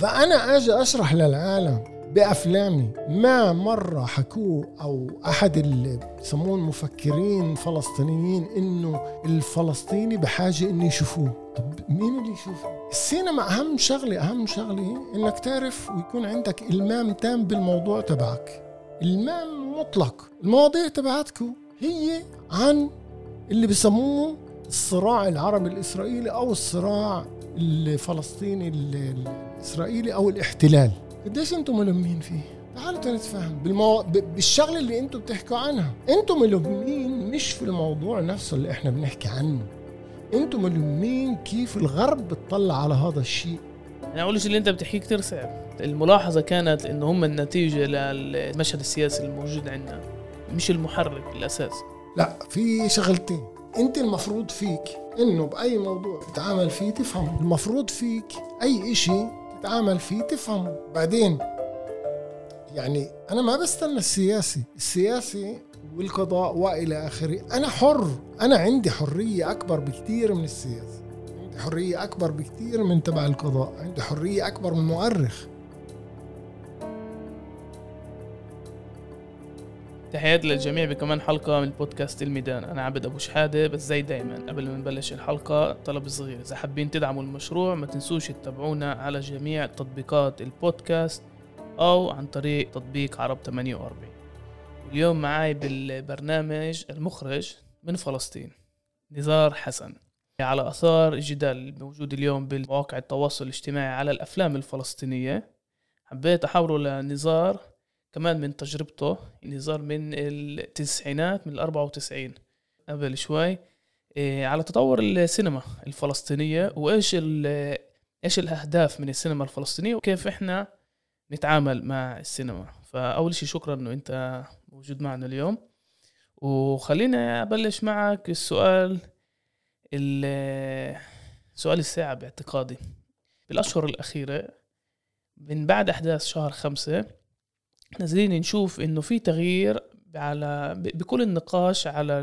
فأنا أجي أشرح للعالم بأفلامي. ما مرة حكوه أو أحد اللي بسموه المفكرين الفلسطينيين إنه الفلسطيني بحاجة إنه يشوفوه. طب مين اللي يشوفه؟ السينما أهم شغلة أهم شغلة إنك تعرف ويكون عندك إلمام تام بالموضوع تبعك. إلمام مطلق. المواضيع تبعتكم هي عن اللي بسموه الصراع العربي الإسرائيلي أو الصراع الفلسطيني الاسرائيلي أو الاحتلال. قديش أنتم ملمين فيه؟ تعالوا نتفاهم بالمو... بالشغلة اللي أنتم بتحكوا عنها. أنتم ملمين مش في الموضوع نفسه اللي إحنا بنحكي عنه. أنتم ملمين كيف الغرب بتطلع على هذا الشيء. أنا أول شيء اللي أنت بتحكيه كثير صعب. الملاحظة كانت انه هم النتيجة للمشهد السياسي الموجود عندنا مش المحرك الاساسي لا في شغلتين. أنت المفروض فيك إنه بأي موضوع تتعامل فيه تفهمه المفروض فيك أي إشي تتعامل فيه تفهمه. بعدين يعني أنا ما بستنى السياسي. السياسي والقضاء وإلى آخره. أنا حر. أنا عندي حرية أكبر بكثير من السياسي. عندي حرية أكبر بكثير من تبع القضاء. عندي حرية أكبر من المؤرخ تحياتي للجميع بكمان حلقة من بودكاست الميدان أنا عبد أبو شحادة بس زي دايما قبل ما نبلش الحلقة طلب صغير. إذا حابين تدعموا المشروع ما تنسوش تتابعونا على جميع تطبيقات البودكاست أو عن طريق تطبيق عرب 48 اليوم معاي بالبرنامج المخرج من فلسطين نزار حسن. على أثار الجدال الموجود اليوم بمواقع التواصل الاجتماعي على الأفلام الفلسطينية. حبيت أحاوره لنزار. كمان من تجربته نزار من التسعينات من الأربعة وتسعين قبل شوي إيه، على تطور السينما الفلسطينية وإيش إيش الأهداف من السينما الفلسطينية وكيف إحنا نتعامل مع السينما. فأول شيء شكرا إنه أنت موجود معنا اليوم. وخلينا أبلش معك السؤال سؤال الساعة باعتقادي. بالأشهر الأخيرة من بعد أحداث شهر خمسة نازلين نشوف إنه في تغيير على بكل النقاش على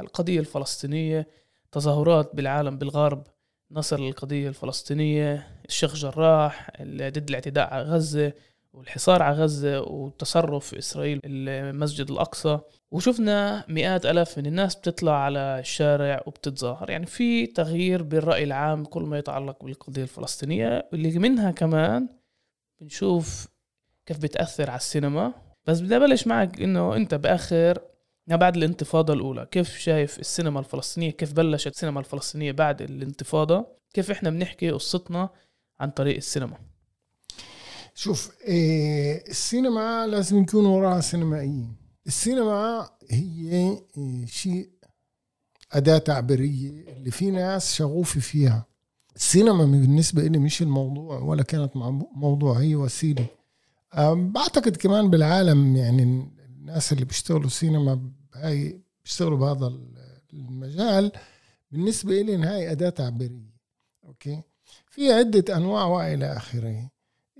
القضية الفلسطينية تظاهرات بالعالم بالغرب نصر للقضية الفلسطينية الشيخ جراح ضد الاعتداء على غزة والحصار على غزة وتصرف إسرائيل المسجد الأقصى. وشفنا مئات ألاف من الناس بتطلع على الشارع وبتتظاهر. يعني في تغيير بالرأي العام كل ما يتعلق بالقضية الفلسطينية اللي منها كمان بنشوف كيف بتأثر على السينما. بس بدي أبلش معك إنه أنت بآخر بعد الانتفاضة الأولى كيف شايف السينما الفلسطينية؟ كيف بلشت السينما الفلسطينية بعد الانتفاضة؟ كيف إحنا بنحكي قصتنا عن طريق السينما؟ شوف إيه السينما لازم يكون وراها سينمائيين. السينما هي إيه شيء أداة تعبيرية اللي في ناس شغوفة فيها. السينما بالنسبة لي مش الموضوع ولا كانت موضوع هي وسيلة. بعتقد كمان بالعالم يعني الناس اللي بيشتغلوا سينما هاي بيشتغلوا بهذا المجال بالنسبة لي هاي أداة تعبيرية أوكي؟ في عدة أنواع وإلى آخره.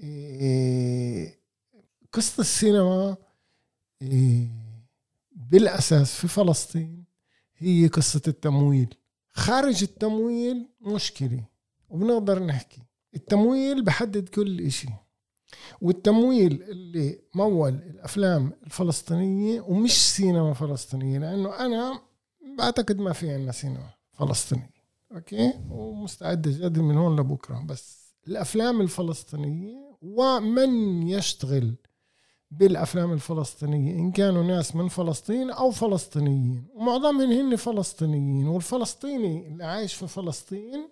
إيه، قصة السينما إيه، بالأساس في فلسطين هي قصة التمويل. خارج التمويل مشكلة وبنقدر نحكي. التمويل بحدد كل إشي. والتمويل اللي مول الأفلام الفلسطينية ومش سينما فلسطينية لأنه أنا بعتقد ما في عندنا سينما فلسطينية أوكي؟ ومستعد جد من هون لبكرة. بس الأفلام الفلسطينية ومن يشتغل بالأفلام الفلسطينية إن كانوا ناس من فلسطين أو فلسطينيين ومعظمهم هن فلسطينيين والفلسطيني اللي عايش في فلسطين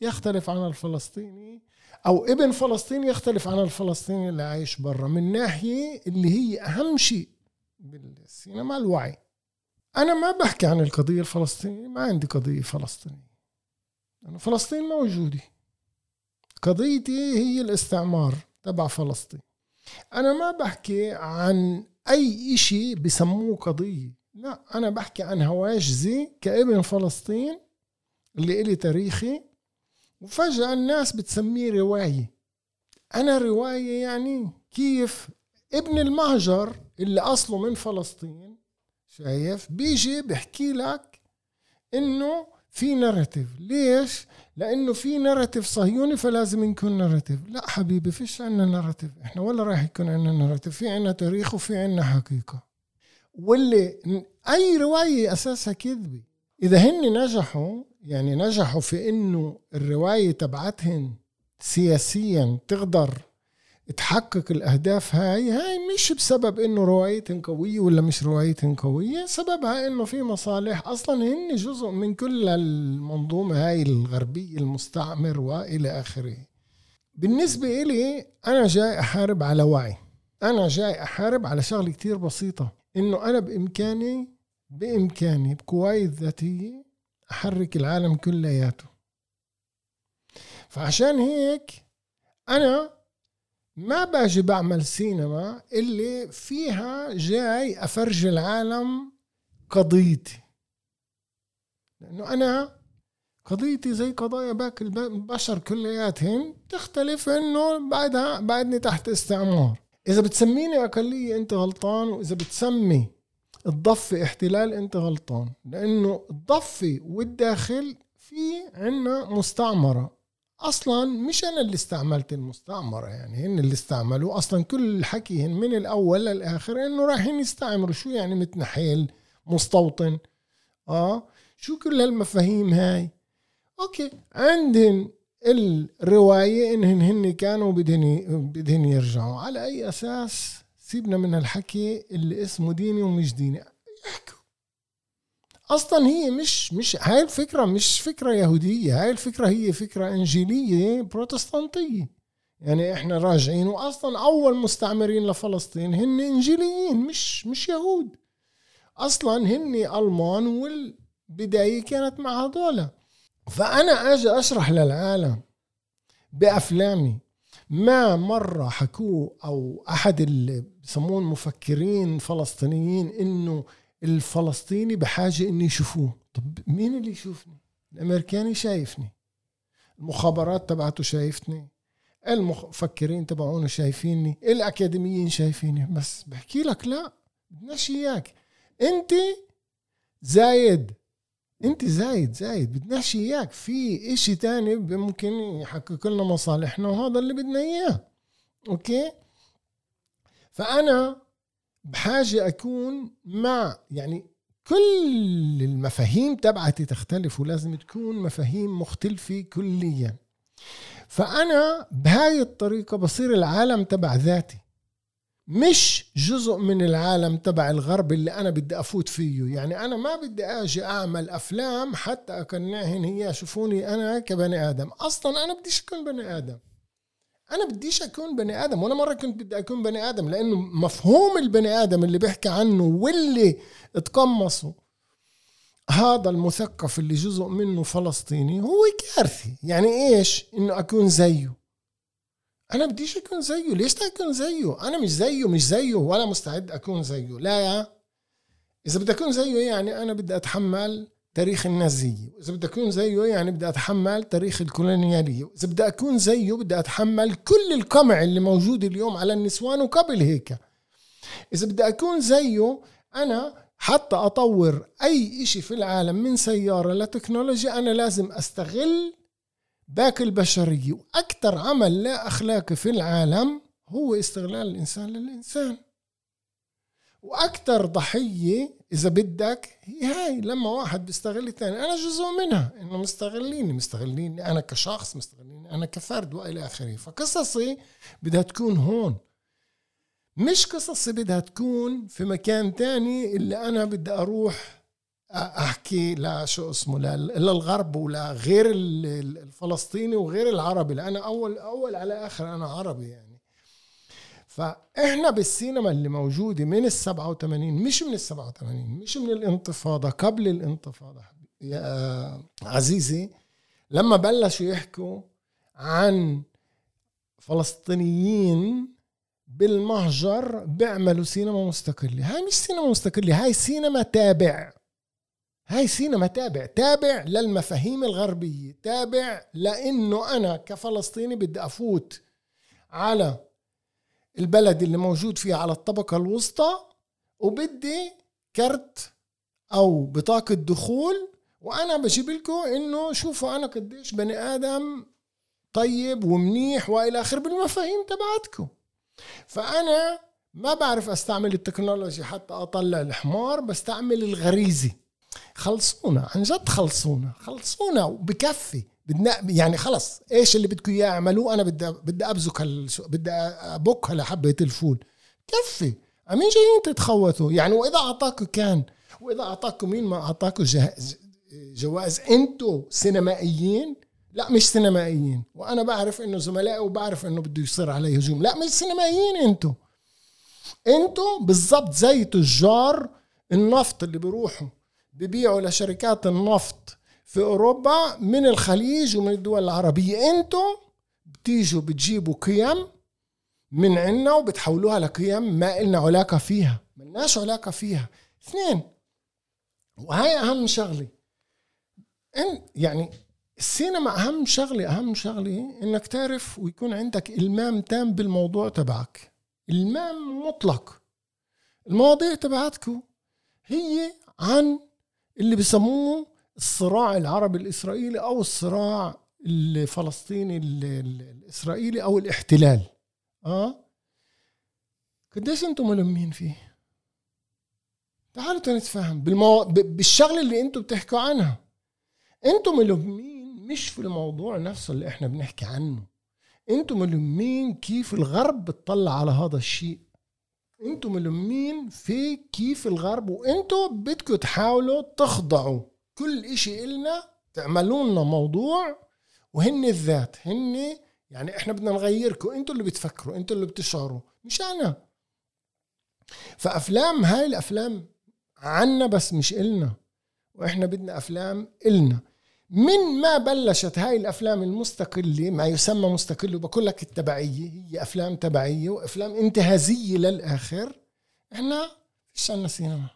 يختلف عن الفلسطيني أو ابن فلسطين يختلف عن الفلسطيني اللي عايش برا. من ناحية اللي هي أهم شيء بالسينما الوعي. أنا ما بحكي عن القضية الفلسطينية ما عندي قضية فلسطينية. لأنه فلسطين موجودة. قضيتي هي الاستعمار تبع فلسطين. أنا ما بحكي عن أي إشي بسموه قضية. لا أنا بحكي عن هواجزي كابن فلسطين اللي إلي تاريخي وفجأة الناس بتسميه رواية. أنا رواية يعني كيف ابن المهجر اللي أصله من فلسطين شايف بيجي بحكي لك إنه في narrative ليش؟ لأنه في narrative صهيوني فلازم يكون narrative لا حبيبي فيش عندنا narrative إحنا ولا راح يكون عندنا narrative في عندنا تاريخ وفي عندنا حقيقة. واللي أي رواية أساسها كذبة. إذا هن نجحوا يعني نجحوا في إنه الرواية تبعتهن سياسيا تقدر تحقق الأهداف هاي هاي مش بسبب إنه روايتهم قوية ولا مش روايتهم قوية سببها إنه في مصالح. أصلا هن جزء من كل المنظومة هاي الغربية المستعمر وإلى آخره. بالنسبة إلي أنا جاي أحارب على وعي. أنا جاي أحارب على شغلة كتير بسيطة. إنه أنا بإمكاني بإمكاني بقواي الذاتيه أحرك العالم كلياته. فعشان هيك أنا ما باجي بعمل سينما اللي فيها جاي افرج العالم قضيتي. لأنه أنا قضيتي زي قضايا باقي البشر كلياتهم تختلف إنه بعدها بعدني تحت استعمار. إذا بتسميني أقلية أنت غلطان وإذا بتسمي الضفة احتلال انت غلطان لأنه الضفة والداخل في عنا مستعمرة. أصلا مش أنا اللي استعملت المستعمرة يعني هن اللي استعملوا. أصلا كل حكيهن من الأول للآخر إنه رايحين يستعمروا. شو يعني متنحيل مستوطن؟ آه شو كل هالمفاهيم هاي؟ أوكي عندهم الرواية إنهن هن كانوا بدهن بدهن يرجعوا. على أي أساس؟ سيبنا من الحكي اللي اسمه ديني ومش ديني. يحكوا أصلا هي مش مش هاي الفكرة مش فكرة يهودية هاي الفكرة هي فكرة إنجيلية بروتستانتية. يعني إحنا راجعين واصلا أول مستعمرين لفلسطين هن إنجيليين مش مش يهود. أصلا هن ألمان والبداية كانت مع هذولا. فأنا أجي أشرح للعالم بأفلامي. ما مرة حكوه أو أحد اللي بسمون مفكرين فلسطينيين إنه الفلسطيني بحاجة إنه يشوفوه. طب مين اللي يشوفني؟ الأمريكاني شايفني. المخابرات تبعته شايفتني المفكرين تبعونه شايفيني. الأكاديميين شايفيني. بس بحكي لك لا بدناش إياك. أنت زايد انت زايد زايد بدناش إياك. في إشي تاني ممكن يحقق لنا مصالحنا وهذا اللي بدنا إياه. أوكي؟ فأنا بحاجة أكون مع يعني كل المفاهيم تبعتي تختلف ولازم تكون مفاهيم مختلفة كليا. فأنا بهاي الطريقة بصير العالم تبع ذاتي. مش جزء من العالم تبع الغرب اللي أنا بدي أفوت فيه. يعني أنا ما بدي أجي أعمل أفلام حتى أقنعهن هي شوفوني أنا كبني آدم. أصلا أنا بديش أكون بني آدم. أنا بديش أكون بني آدم. ولا مرة كنت بدي أكون بني آدم لأنه مفهوم البني آدم اللي بيحكي عنه واللي اتقمصوا هذا المثقف اللي جزء منه فلسطيني هو كارثي. يعني إيش؟ إنه أكون زيه. أنا بديش أكون زيه. ليش أكون زيه؟ أنا مش زيه مش زيه ولا مستعد أكون زيه. لا يا. إذا بدي أكون زيه يعني أنا بدي أتحمل تاريخ النازية وإذا بدي أكون زيه يعني بدي أتحمل تاريخ الكولونيالية. وإذا بدي أكون زيه بدي أتحمل كل القمع اللي موجود اليوم على النسوان وقبل هيك. إذا بدي أكون زيه أنا حتى أطور أي إشي في العالم من سيارة لتكنولوجيا أنا لازم أستغل باقي البشرية وأكثر عمل لا أخلاقي في العالم هو استغلال الإنسان للإنسان. وأكثر ضحية إذا بدك هي هاي لما واحد بيستغل الثاني. أنا جزء منها إنه مستغليني مستغليني أنا كشخص مستغليني أنا كفرد وإلى آخره. فقصصي بدها تكون هون. مش قصصي بدها تكون في مكان تاني اللي أنا بدي أروح أحكي لا شو اسمه للغرب ولا غير الفلسطيني وغير العربي لأنا أول أول على آخر أنا عربي يعني. فإحنا بالسينما اللي موجودة من ال 87 مش من ال 87 مش من الانتفاضة قبل الانتفاضة يا عزيزي لما بلشوا يحكوا عن فلسطينيين بالمهجر بيعملوا سينما مستقلة. هاي مش سينما مستقلة هاي سينما تابع. هاي سينما تابع. تابع للمفاهيم الغربية. تابع لأنه أنا كفلسطيني بدي أفوت على البلد اللي موجود فيها على الطبقة الوسطى وبدي كرت أو بطاقة دخول وأنا بجيب لكم إنه شوفوا أنا قديش بني آدم طيب ومنيح وإلى اخره بالمفاهيم تبعتكم. فأنا ما بعرف أستعمل التكنولوجي حتى أطلع الحمار بستعمل الغريزة. خلصونا عن جد خلصونا خلصونا وبكفي بدنا يعني خلص إيش اللي بدكم إياه اعملوه؟ أنا بدي بدي أبزك بدي أبكها لحبة الفول. كفي. مين جايين تتخوتوا؟ يعني وإذا اعطاكم كان وإذا اعطاكم مين ما اعطاكم جوائز؟ أنتم سينمائيين؟ لا مش سينمائيين. وأنا بعرف إنه زملائي وبعرف إنه بده يصير علي هجوم. لا مش سينمائيين أنتم أنتم بالضبط زي تجار النفط اللي بيروحوا. ببيعوا لشركات النفط في أوروبا من الخليج ومن الدول العربية. أنتم بتيجوا بتجيبوا قيم من عنا وبتحولوها لقيم ما إلنا علاقة فيها. ملناش علاقة فيها. اثنين وهي أهم شغلة. إن يعني السينما أهم شغلة أهم شغلة إنك تعرف ويكون عندك إلمام تام بالموضوع تبعك. إلمام مطلق. المواضيع تبعتكم هي عن اللي بسموه الصراع العربي الإسرائيلي أو الصراع الفلسطيني الإسرائيلي أو الاحتلال. آه؟ قديش أنتم ملمين فيه؟ تعالوا تنتفاهم بالمو... بالشغلة اللي أنتم بتحكوا عنها. أنتم ملمين مش في الموضوع نفسه اللي إحنا بنحكي عنه. أنتم ملمين كيف الغرب بتطلع على هذا الشيء. أنتم ملمين في كيف الغرب وأنتم بدكم تحاولوا تخضعوا. كل إشي إلنا تعملوا لنا موضوع وهن الذات هن يعني إحنا بدنا نغيركم أنتوا اللي بتفكروا أنتوا اللي بتشعروا مش أنا. فأفلام هاي الأفلام عنا بس مش إلنا وإحنا بدنا أفلام إلنا. من ما بلشت هاي الأفلام المستقلة ما يسمى مستقل وبقول لك التبعية هي أفلام تبعية وأفلام انتهازية للآخر. إحنا فيش عنا سينما.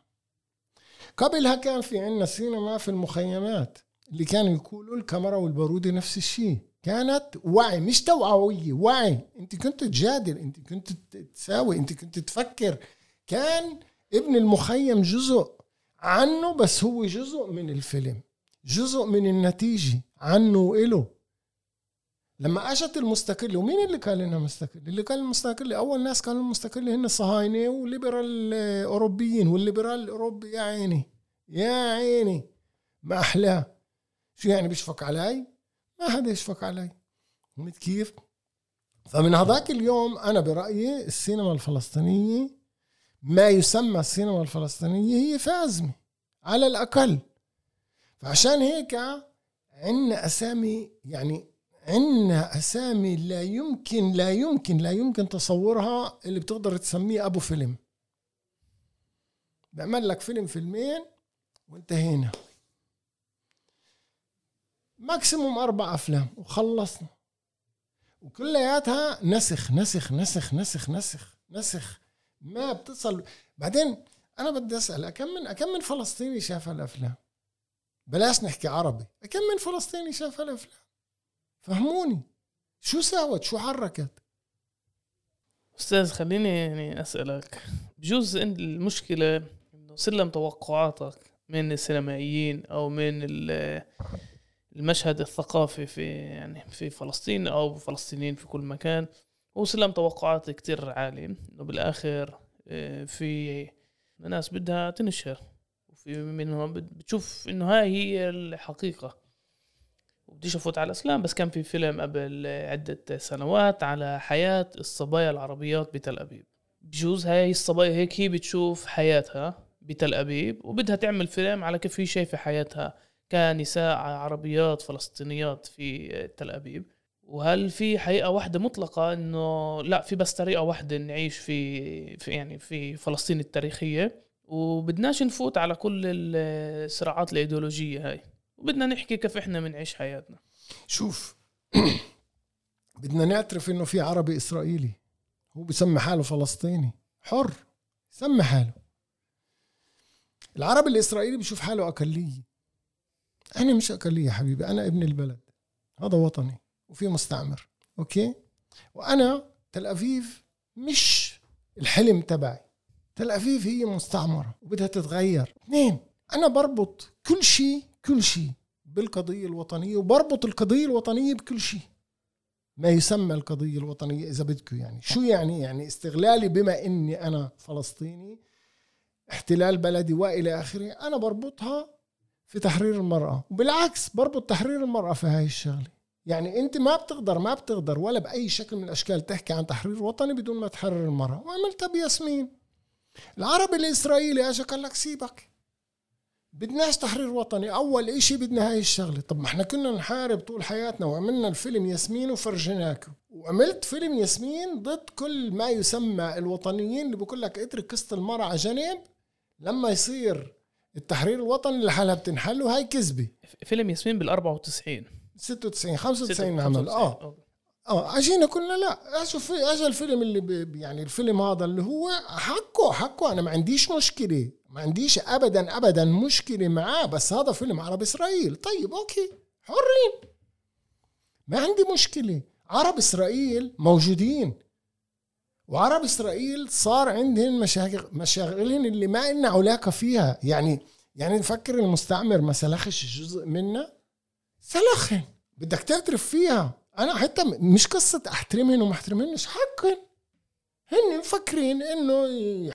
قبلها كان في عنا سينما في المخيمات اللي كانوا يقولوا الكاميرا والبارودة نفس الشيء. كانت وعي مش توعوية وعي. أنت كنت تجادل أنت كنت تساوي أنت كنت تفكر. كان ابن المخيم جزء عنه بس هو جزء من الفيلم. جزء من النتيجة عنه وإله لما أجت المستقلة ومين اللي قال إنها مستقلة؟ اللي قال المستقلة أول ناس كانوا المستقلة هن الصهاينة والليبرال الاوروبيين والليبرال الأوروبي يا عيني يا عيني ما احلاه شو يعني بيشفق علي؟ ما حدا يشفق علي فهمت كيف؟ فمن هذاك اليوم أنا برأيي السينما الفلسطينية ما يسمى السينما الفلسطينية هي فازمة على الأقل فعشان هيك عندنا أسامي يعني عندنا أسامي لا يمكن لا يمكن لا يمكن تصورها اللي بتقدر تسميه أبو فيلم. بعمل لك فيلم فيلمين وانتهينا ماكسيموم أربع أفلام وخلصنا. وكلياتها نسخ نسخ نسخ نسخ نسخ نسخ. ما بتصل بعدين أنا بدي أسأل كم من كم من فلسطيني شاف الافلام بلاش نحكي عربي. كم من فلسطيني شاف الأفلام؟ فهموني. شو ساوت؟ شو حركت؟ أستاذ خليني يعني أسألك. بجوز المشكلة إنه سلم توقعاتك من السينمائيين أو من المشهد الثقافي في يعني في فلسطين أو فلسطينيين في كل مكان هو سلم توقعات كتير عالي إنه بالآخر آه، في ناس بدها تنشر. وفي منهم بتشوف إنه هاي هي الحقيقة. وبديش أفوت على الأسلام بس كان في فيلم قبل عدة سنوات على حياة الصبايا العربيات بتل أبيب. بجوز هاي الصبايا هيك هي بتشوف حياتها بتل أبيب وبدها تعمل فيلم على كيف هي شايفة حياتها كنساء عربيات فلسطينيات في تل أبيب. وهل في حقيقة واحدة مطلقة إنه لا في بس طريقة واحدة نعيش في, في يعني في فلسطين التاريخية؟ وبدناش نفوت على كل الصراعات الإيديولوجية هاي. وبدنا نحكي كيف إحنا بنعيش حياتنا. شوف بدنا نعترف إنه في عربي إسرائيلي. هو بسمي حاله فلسطيني. حر سمي حاله. العربي الإسرائيلي بشوف حاله أقلية. أنا مش يا حبيبي أنا ابن البلد. هذا وطني وفي مستعمر. أوكي؟ وأنا تل أبيب مش الحلم تبعي. تل أبيب هي مستعمرة وبدها تتغير. اثنين أنا بربط كل شيء بكل شيء بالقضية الوطنية وبربط القضية الوطنية بكل شيء ما يسمى القضية الوطنية إذا بدكم يعني. شو يعني؟ يعني استغلالي بما إني أنا فلسطيني احتلال بلدي وإلى آخره أنا بربطها في تحرير المرأة. وبالعكس بربط تحرير المرأة في هاي الشغلة. يعني أنت ما بتقدر ما بتقدر ولا بأي شكل من الأشكال تحكي عن تحرير وطني بدون ما تحرر المرأة. وعملتها بياسمين. العربي الإسرائيلي اجى قال لك سيبك. بدناش تحرير وطني. أول إشي بدنا هاي الشغلة. طب ما إحنا كنا نحارب طول حياتنا وعملنا الفيلم ياسمين وفرجيناكم وعملت فيلم ياسمين ضد كل ما يسمى الوطنيين اللي بقول لك اترك قصه المرأة على جنب لما يصير التحرير الوطني لحالها بتنحل وهي كذبة. فيلم ياسمين بال 94 96 95 عمل. آه. آه اجينا كلنا لا في اجى الفيلم اللي يعني الفيلم هذا اللي هو حقه حقه. أنا ما عنديش مشكلة ما عنديش ابدا ابدا مشكلة معاه بس هذا فيلم عرب إسرائيل. طيب أوكي حرين. ما عندي مشكلة. عرب إسرائيل موجودين. وعرب إسرائيل صار عندهم مشاغل مشاغلهم اللي ما إلنا علاقة فيها. يعني يعني نفكر المستعمر ما سلخش جزء منا سلخن بدك تعترف فيها. أنا حتى مش قصة أحترمهن وما أحترمهنش حقن هن مفكرين إنه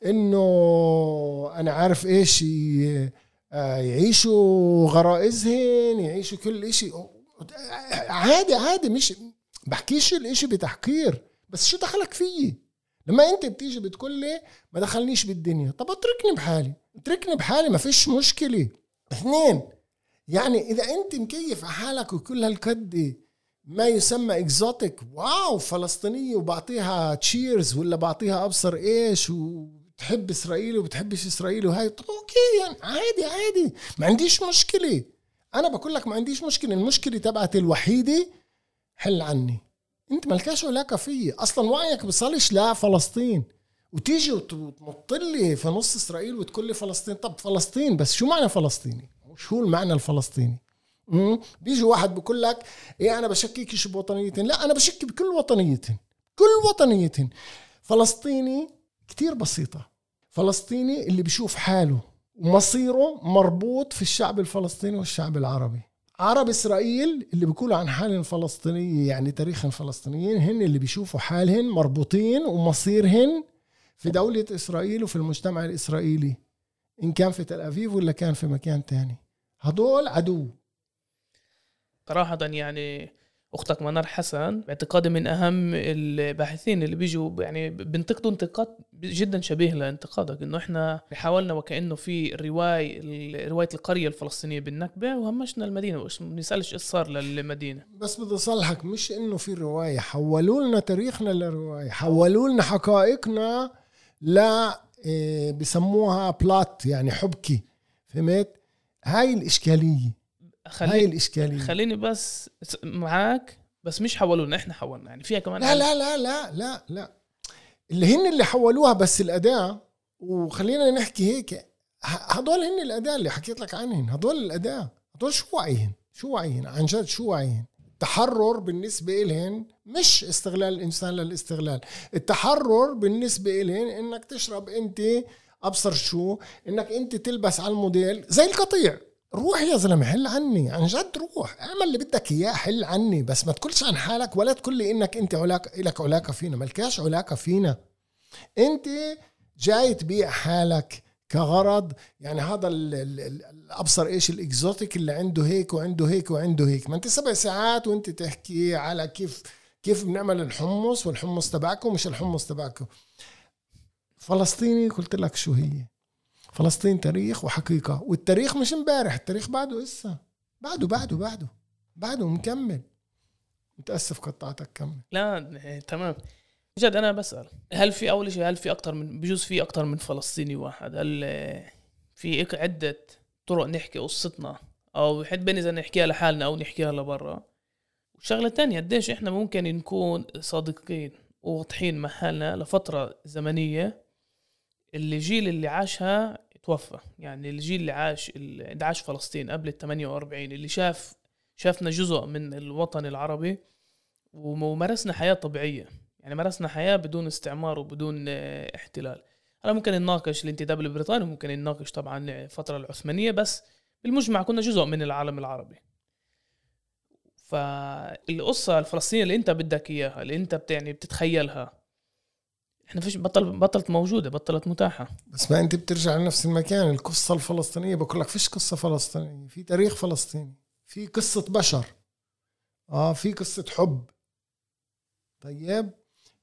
إنه أنا عارف إيش آه، يعيشوا غرائزهن يعيشوا كل إشي. عادي عادي مش بحكيش الإشي بتحقير. بس شو دخلك فيي؟ لما أنت بتيجي بتقول لي ما دخلنيش بالدنيا طب اتركني بحالي. اتركني بحالي ما فيش مشكلة. اثنين يعني إذا أنت مكيف على حالك وكل هالقد ما يسمى exotic wow فلسطينية وبعطيها cheers ولا بعطيها أبصر إيش وبتحب اسرائيل وبتحبش اسرائيل وهي طب okay يعني عادي عادي. ما عنديش مشكلة. أنا بقول لك ما عنديش مشكلة. المشكلة تبعتي الوحيدة حل عني. أنت مالكاش علاقة فيي. أصلا وعيك بصلش لا فلسطين. وتيجي وتنط لي في نص إسرائيل وتقول لي فلسطين. طب فلسطين بس شو معنى فلسطيني؟ شو المعنى الفلسطيني؟ بيجي واحد بقول لك إيه أنا بشككش بوطنيتين. لا أنا بشك بكل وطنيتين. كل وطنيتين. فلسطيني كتير بسيطة. فلسطيني اللي بيشوف حاله ومصيره مربوط في الشعب الفلسطيني والشعب العربي. عرب إسرائيل اللي بيقولوا عن حالهم فلسطينيه يعني تاريخ الفلسطينيين هن اللي بيشوفوا حالهن مربوطين ومصيرهن في دولة إسرائيل وفي المجتمع الإسرائيلي إن كان في تل ابيب ولا كان في مكان تاني. هدول عدو. صراحة يعني أختك منار حسن باعتقادي من أهم الباحثين اللي بيجوا يعني بينتقدوا انتقاد جدا شبيه لانتقادك إنه إحنا حاولنا وكأنه في رواية رواية القرية الفلسطينية بالنكبة وهمشنا المدينة ما بنسالش إيش صار للمدينة. بس بدي أصلحك مش إنه في رواية حولوا لنا تاريخنا لرواية حولوا لنا حقائقنا لا إيه، بسموها بلات يعني حبكي فهمت؟ هاي الإشكالية. خلي... هاي الإشكالية. خليني بس معاك بس مش حولونا إحنا حولنا. يعني فيها كمان لا لا لا لا لا لا. اللي هن اللي حولوها بس الأداة وخلينا نحكي هيك هدول هن الأداة اللي حكيت لك عنهن. هدول الأداة. هدول شو وعيهن؟ شو وعيهن؟ عن جد شو وعيهن؟ التحرر بالنسبة إلهن مش استغلال الإنسان للاستغلال. التحرر بالنسبة إلهن إنك تشرب أنت أبصر شو؟ إنك أنت تلبس على الموديل زي القطيع. روح يا زلمة حل عني عن جد روح. اعمل اللي بدك إياه حل عني. بس ما تقولش عن حالك ولا تقول لي إنك أنت علاقة لك علاقة فينا. ملكاش علاقة فينا. أنت جاي تبيع حالك كغرض. يعني هذا الأبصر إيش الإكزوتيك اللي عنده هيك وعنده هيك وعنده هيك. ما أنت سبع ساعات وأنت تحكي على كيف كيف بنعمل الحمص والحمص تبعكم مش الحمص تبعكم. فلسطيني قلت لك شو هي. فلسطين تاريخ وحقيقة. والتاريخ مش امبارح التاريخ بعده لسه. بعده بعده بعده. بعده مكمل. متأسف قطعتك كمل. لا تمام. جد أنا بسأل هل في أول شيء هل في أكثر من بجوز في أكثر من فلسطيني واحد؟ هل في عدة طرق نحكي قصتنا؟ أو حد بين إذا نحكيها لحالنا أو نحكيها لبرا. وشغلة تانية قديش إحنا ممكن نكون صادقين وواضحين مع حالنا لفترة زمنية اللي جيل اللي عاشها توفى. يعني الجيل اللي عاش اللي عاش فلسطين قبل ال 48 اللي شاف شافنا جزء من الوطن العربي ومارسنا حياة طبيعية. يعني مارسنا حياة بدون استعمار وبدون آه، احتلال. هلا ممكن نناقش الانتداب البريطاني ممكن نناقش طبعا الفترة العثمانية بس بالمجمع كنا جزء من العالم العربي. فالقصة الفلسطينية اللي أنت بدك إياها اللي أنت بتعني بتتخيلها إحنا فيش بطل بطلت موجودة بطلت متاحة. بس ما أنت بترجع لنفس المكان القصة الفلسطينية بقول لك فيش قصة فلسطينية في تاريخ فلسطيني في قصة بشر آه في قصة حب طيب؟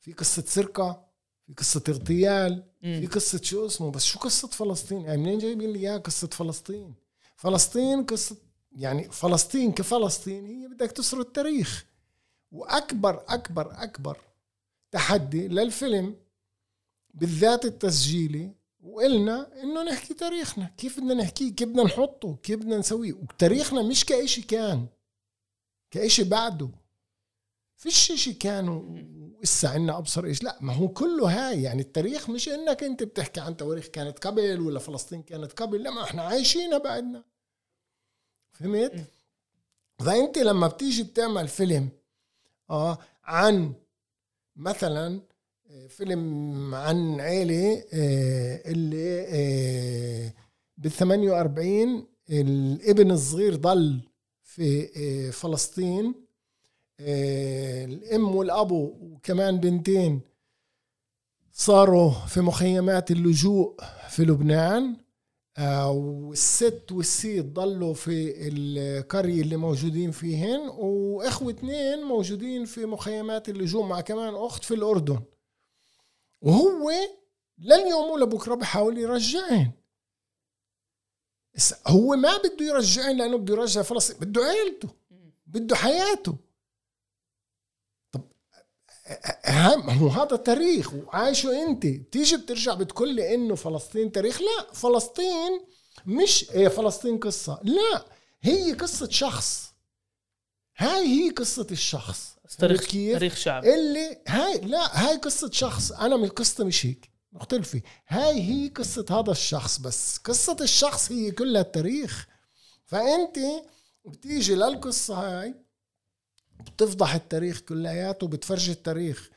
في قصة سرقة في قصة اغتيال في قصة شو اسمه بس شو قصة فلسطين؟ يعني منين جايبين لي إياها قصة فلسطين؟ فلسطين قصة يعني فلسطين كفلسطين هي بدك تسرد التاريخ. واكبر اكبر أكبر تحدي للفيلم بالذات التسجيلي وقلنا إنه نحكي تاريخنا كيف بدنا نحكيه كيف بدنا نحطه كيف بدنا نسويه وتاريخنا مش كإشي كان كإشي بعده. فيش شيء كان وإسا عنا أبصر إيش لا ما هو كله هاي يعني التاريخ مش إنك أنت بتحكي عن تواريخ كانت قبل ولا فلسطين كانت قبل لا ما إحنا عايشينها بعدنا. فهمت؟ فأنت لما بتيجي بتعمل فيلم آه عن مثلا فيلم عن عيلة آه اللي آه بال 48 الابن الصغير ضل في آه فلسطين الأم والابو وكمان بنتين صاروا في مخيمات اللجوء في لبنان والست والسيد ضلوا في القرية اللي موجودين فيهن وإخوة اثنين موجودين في مخيمات اللجوء مع كمان أخت في الأردن. وهو لليوم ولبكرة بحاول يرجعهن هو ما بده يرجعهن لأنه بده يرجع فلسطين بده عيلته بده حياته. أهم هو هذا تاريخ وعايشه أنت. بتيجي بترجع بتقول لي إنه فلسطين تاريخ؟ لا فلسطين مش هي فلسطين قصة. لا هي قصة شخص. هاي هي قصة الشخص. تاريخ؟ تاريخ شعب. اللي هاي لا هاي قصة شخص. أنا من قصتي مش هيك مختلفة. هاي هي قصة هذا الشخص بس. قصة الشخص هي كلها التاريخ. فأنت بتيجي للقصة هاي بتفضح التاريخ كلياته بتفرجي التاريخ.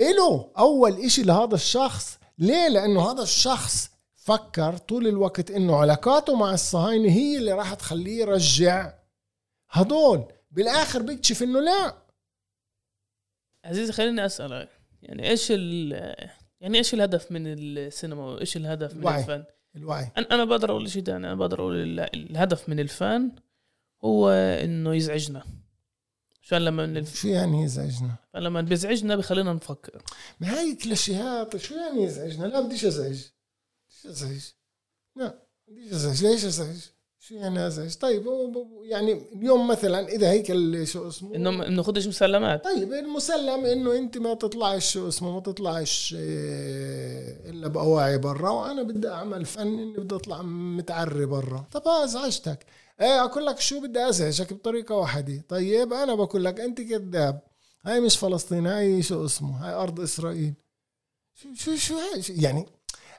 إله أول إشي لهذا الشخص. ليه؟ لأنه هذا الشخص فكر طول الوقت إنه علاقاته مع الصهاينة هي اللي راح تخليه يرجع. هدول بالآخر بيكتشف إنه لا. عزيزي خليني أسألك يعني إيش ال يعني إيش الهدف من السينما وإيش الهدف من الوعي. الفن الوعي أنا بقدر أقول شيء ثاني أنا بقدر أقول الهدف من الفن هو إنه يزعجنا عشان لما نلف... شو يعني يزعجنا؟ فلما بيزعجنا بخلينا نفكر ما هي كلاشيهات شو يعني يزعجنا؟ لا بديش أزعج بديش أزعج لا بديش أزعج ليش أزعج؟ شو يعني ازعج؟ طيب يعني اليوم مثلا إذا هيك شو اسمه؟ إنه إنه خدش مسلمات. طيب المسلم إنه أنت ما تطلعش شو اسمه ما تطلعش إيه، إلا بأواعي برا وأنا بدي أعمل فن إني بدي أطلع متعري برا. طب ازعجتك إيه أقول لك شو بدي أزعجك بطريقة واحدة. طيب أنا بقول لك أنت كذاب. هاي مش فلسطين هاي شو اسمه؟ هاي أرض إسرائيل. شو شو شو هاي؟ شو يعني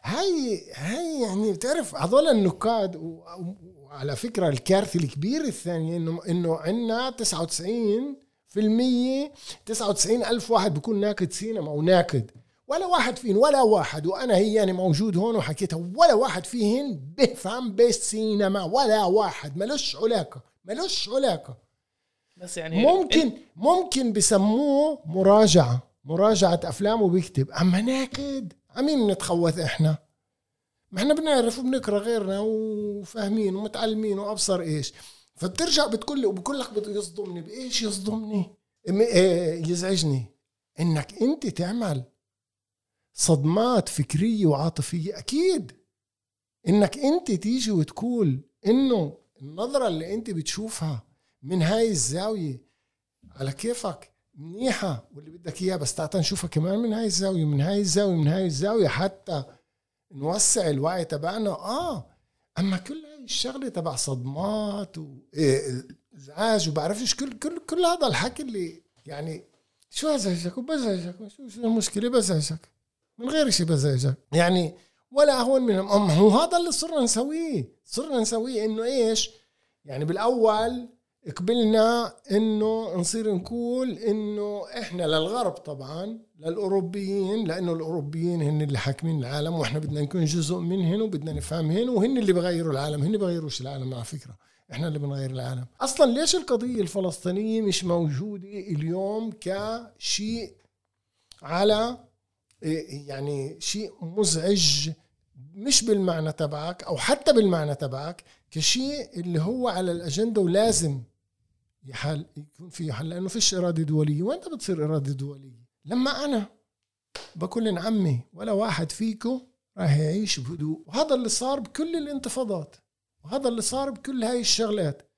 هاي هاي يعني بتعرف هذول النكاد وعلى فكرة الكارثه الكبيره الثانية إنه إنه عندنا 99 في المية 99 ألف واحد بيكون ناكد سينما وناكد ولا واحد فيهن ولا واحد وأنا هي يعني موجود هون وحكيتها ولا واحد فيهن بفهم بالسينما ولا واحد. ملوش علاقة ملوش علاقة. بس يعني ممكن ممكن بسموه مراجعة مراجعة أفلام وبيكتب. أما ناكد عمين نتخوث إحنا؟ ما إحنا بنعرف وبنقرا غيرنا وفاهمين ومتعلمين وأبصر إيش. فبترجع بتقول لي وبقول لك بده يصدمني. بإيش يصدمني؟ إيه، يزعجني. إنك أنت تعمل صدمات فكرية وعاطفية. أكيد. إنك أنت تيجي وتقول إنه النظرة اللي أنت بتشوفها من هاي الزاوية على كيفك منيحة واللي بدك اياه بس تعال نشوفها كمان من هاي الزاوية من هاي الزاوية من هاي الزاوية حتى نوسع الوعي تبعنا. آه أما كل هاي الشغلة تبع صدمات وازعاج وبعرفش كل كل كل هذا الحكي اللي يعني شو ازعجك وبزعجك شو المشكلة؟ بزعجك. من غير شيء بزعجك. يعني ولا اهون منهم أم هو هذا اللي صرنا نسويه. صرنا نسويه إنه إيش؟ يعني بالأول قبلنا إنه نصير نقول إنه إحنا للغرب طبعا للأوروبيين لأنه الأوروبيين هن اللي حاكمين العالم وإحنا بدنا نكون جزء منهن وبدنا نفهمهن وهن اللي بغيروا العالم هن بغيروش العالم على فكرة. إحنا اللي بنغير العالم. أصلا ليش القضية الفلسطينية مش موجودة اليوم كشيء على يعني شيء مزعج مش بالمعنى تبعك أو حتى بالمعنى تبعك كشيء اللي هو على الأجندة ولازم يحل يكون في حل لأنه فيش إرادة دولية. وين بتصير إرادة دولية؟ لما أنا بكون عمي ولا واحد فيكم راح يعيش بهدوء. وهذا اللي صار بكل الانتفاضات. وهذا اللي صار بكل هاي الشغلات.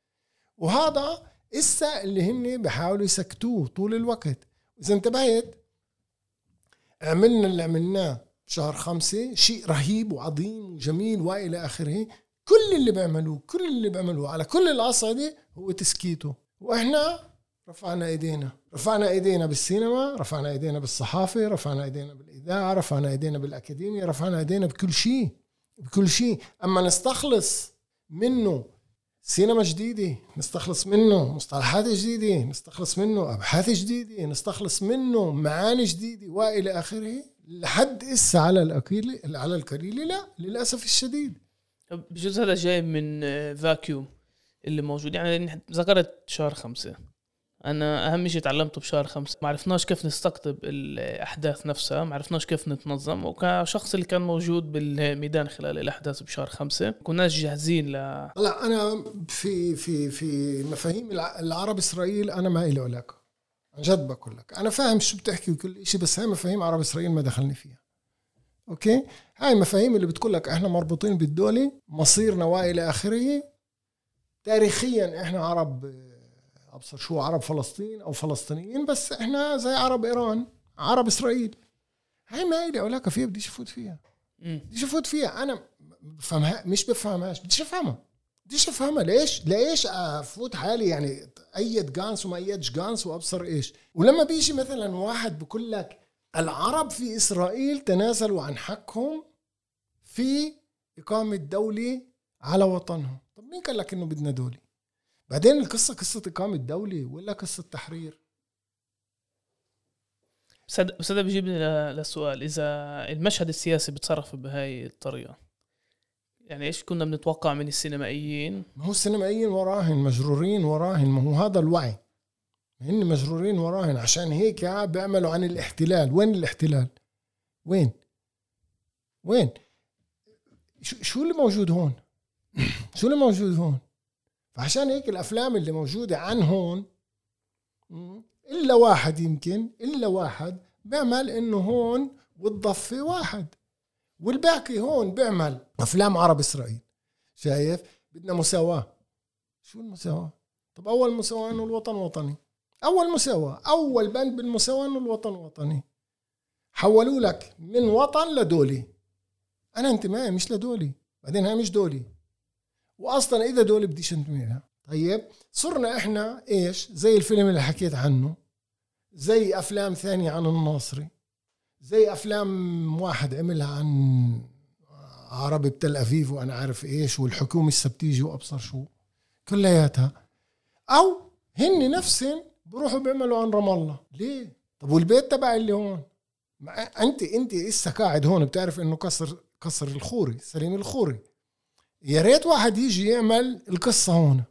وهذا إسا اللي هن بحاولوا يسكتوه طول الوقت. إذا انتبهت عملنا اللي عملناه بشهر خمسة شيء رهيب وعظيم وجميل وإلى آخره. كل اللي بيعملوه كل اللي بيعملوه على كل الأصعدة هو تسكيته. وإحنا رفعنا إيدينا. رفعنا إيدينا بالسينما رفعنا إيدينا بالصحافة رفعنا إيدينا بالإذاعة رفعنا إيدينا بالأكاديمية رفعنا إيدينا بكل شيء بكل شيء. أما نستخلص منه سينما جديدة نستخلص منه مصطلحات جديدة نستخلص منه أبحاث جديدة نستخلص منه معاني جديدة وإلى آخره لحد إسا على الأقيل على القليل لا للأسف الشديد. بجوز هذا جاي من فاكيوم اللي موجود. يعني ذكرت شهر خمسة. أنا أهم شيء تعلمته بشهر خمسة. ما عرفناش كيف نستقطب الأحداث نفسها ما عرفناش كيف نتنظم. وكشخص اللي كان موجود بالميدان خلال الأحداث بشهر خمسة كناش جاهزين ل لا أنا في في في مفاهيم العرب إسرائيل أنا ما إلي علاقه عن جد بقول لك. أنا فاهم شو بتحكي وكل شيء بس هاي مفاهيم عرب إسرائيل ما دخلني فيها. okay؟ هاي المفاهيم اللي بتقول لك إحنا مربوطين بالدولة مصيرنا وإلى آخره. تاريخيا إحنا عرب أبصر شو عرب فلسطين أو فلسطينيين بس إحنا زي عرب إيران عرب إسرائيل. هاي ما لي علاقه فيها بديش أفوت فيها. بديش أفوت فيها. أنا بفهمها مش بفهمهاش بديش أفهمها. بديش أفهمها. ليش؟ ليش أفوت حالي؟ يعني ايد جانس وما أيدش جانس وأبصر إيش؟ ولما بيجي مثلا واحد بقول لك العرب في إسرائيل تنازلوا عن حقهم في إقامة دولة على وطنهم. مين قال لك إنه بدنا دولة؟ بعدين القصة قصة إقامة دوله ولا قصة تحرير؟ بس هذا بيجيبني للسؤال. إذا المشهد السياسي بتصرف بهاي الطريقة يعني إيش كنا بنتوقع من السينمائيين؟ ما هو السينمائيين وراهن مجرورين وراهن ما هو هذا الوعي. هن مجرورين وراهن. عشان هيك بيعملوا عن الاحتلال. وين الاحتلال؟ وين؟ وين؟ شو اللي موجود هون؟ شو اللي موجود هون؟ فعشان هيك الأفلام اللي موجودة عن هون إلا واحد يمكن إلا واحد بيعمل إنه هون والضفه واحد. والباقي هون بيعمل أفلام عرب إسرائيل. شايف؟ بدنا مساواة. شو المساواة؟ طب أول مساواة إنه الوطن وطني. أول مساواة. أول بند بالمساواه إنه الوطن وطني. حولوا لك من وطن لدولي. أنا انتمائي مش لدولي. بعدين هاي مش دولي. واصلا إذا دول بديش انتميها طيب صرنا إحنا إيش؟ زي الفيلم اللي حكيت عنه. زي أفلام ثانية عن الناصري. زي أفلام واحد عملها عن عرب بتل ابيب وأنا عارف إيش والحكومة السبتيجي وأبصر شو كلياتها. أو هن نفسهم بروحوا بيعملوا عن رام الله. ليه؟ طب والبيت تبع اللي هون؟ أنت أنت لسه قاعد هون بتعرف إنه كسر كسر الخوري سليم الخوري. يا ريت واحد يجي يعمل القصة هون.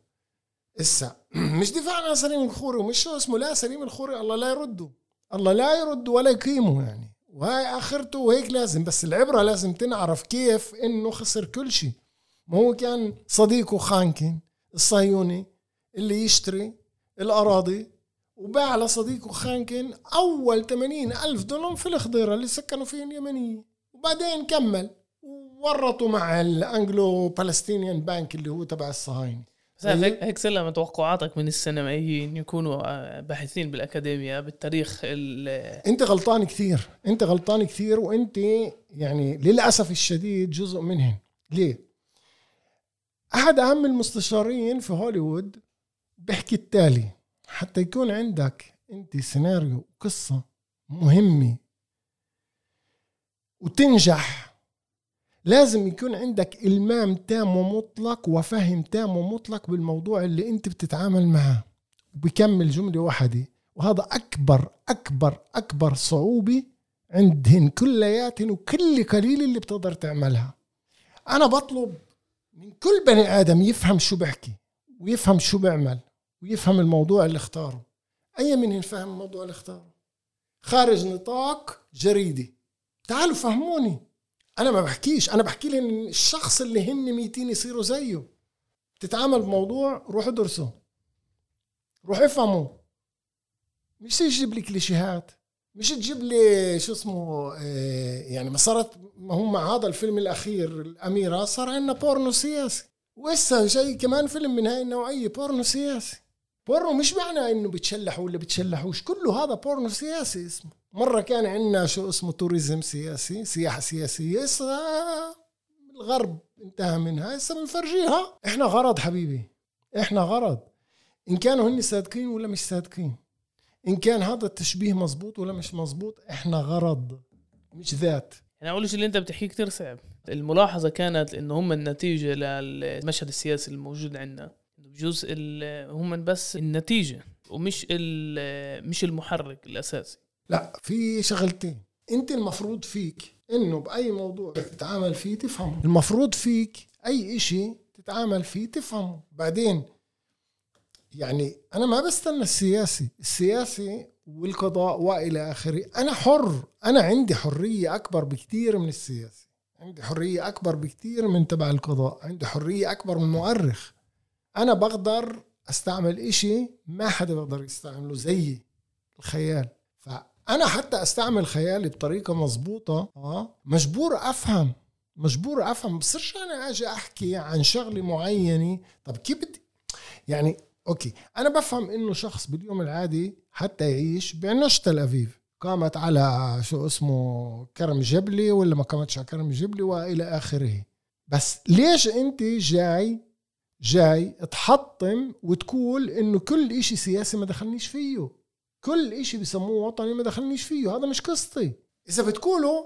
إسا مش دفاع عن سليم الخوري ومش شو اسمه لا سليم الخوري الله لا يرده. الله لا يرده ولا يقيمه يعني. وهاي آخرته وهيك لازم بس العبرة لازم تنعرف كيف إنه خسر كل شيء ما هو كان صديقه خانكن الصهيوني اللي يشتري الأراضي وباع لصديقه خانكن أول 80 ألف دولار في الخضيرة اللي سكنوا فيها اليمنية وبعدين كمل. ورطوا مع ال Anglo-Palestinian Bank اللي هو تبع الصهاينة. هيك هيك سلم توقعاتك من السينمائيين يكونوا آه، باحثين بالاكاديميا بالتاريخ أنت غلطان كثير. أنت غلطان كثير وأنت يعني للأسف الشديد جزء منهم ليه؟ أحد أهم المستشارين في هوليوود بيحكي التالي حتى يكون عندك أنت سيناريو قصة مهمة وتنجح لازم يكون عندك إلمام تام ومطلق وفهم تام ومطلق بالموضوع اللي أنت بتتعامل معه. بكمل جملة واحدة وهذا أكبر أكبر أكبر صعوبة عندهن كلياتهن وكل قليل اللي بتقدر تعملها. أنا بطلب من كل بني آدم يفهم شو بحكي ويفهم شو بيعمل ويفهم الموضوع اللي اختاره. أي منهم فهم الموضوع اللي اختاره؟ خارج نطاق جريدة. تعالوا فهموني. أنا ما بحكيش أنا بحكي لهم الشخص اللي هن ميتين يصيروا زيه. تتعامل بموضوع روح ادرسه. روح افهمه. مش تجيب لي كليشيهات. مش تجيب لي شو اسمه آه، يعني ما صارت ما هو مع هذا الفيلم الأخير الأميرة صار عندنا بورنو سياسي. وإسا شيء كمان فيلم من هاي النوعية بورنو سياسي. بورنو مش معنى إنه بتشلحوا ولا بتشلحوش. كله هذا بورنو سياسي اسمه. مرة كان عندنا شو اسمه tourism سياسي سياحه سياسية. هسه الغرب انتهى منها. هسه بنفرجيها إحنا غرض حبيبي. إحنا غرض. إن كانوا هن صادقين ولا مش صادقين. إن كان هذا التشبيه مزبوط ولا مش مزبوط إحنا غرض مش ذات. اول شيء اللي أنت بتحكيه كتير صعب. الملاحظة كانت إنه هم النتيجة للمشهد السياسي الموجود عندنا. بجزء هم بس النتيجة ومش مش المحرك الأساسي. لا في شغلتين. أنت المفروض فيك إنه بأي موضوع تتعامل فيه تفهمه. المفروض فيك أي إشي تتعامل فيه تفهمه. بعدين يعني أنا ما بستنى السياسي. السياسي والقضاء وإلى آخره. أنا حر. أنا عندي حرية أكبر بكثير من السياسي. عندي حرية أكبر بكثير من تبع القضاء. عندي حرية أكبر من المؤرخ أنا بقدر أستعمل إشي ما حدا بيقدر يستعمله زيي الخيال. فأنا حتى أستعمل خيالي بطريقة مزبوطه آه مجبور أفهم مجبور أفهم. بصيرش أنا أجي أحكي عن شغلة معينة. طب كيف بدي؟ يعني أوكي أنا بفهم إنه شخص باليوم العادي حتى يعيش بعنش تل أبيب. قامت على شو اسمه كرم جبلي ولا ما قامتش على كرم جبلي وإلى آخره. بس ليش أنت جاي جاي تحطم وتقول إنه كل إشي سياسي ما دخلنيش فيه. كل إشي بسموه وطني ما دخلنيش فيه. هذا مش قصتي. إذا بتقولوا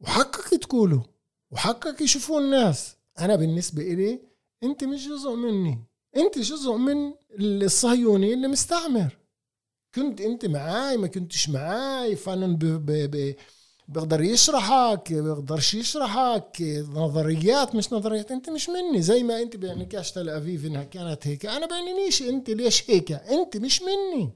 وحقك تقولوا. وحقك يشوفوا الناس. أنا بالنسبة إلي أنت مش جزء مني. أنت جزء من الصهيوني اللي مستعمر. كنت أنت معاي ما كنتش معاي. فانون ب ب ب بيقدر يشرحك بيقدرش يشرحك نظريات مش نظريات انت مش مني زي ما انت بعنكاش تل ابيب إنها كانت هيك. أنا بعنينيش انت ليش هيك؟ انت مش مني.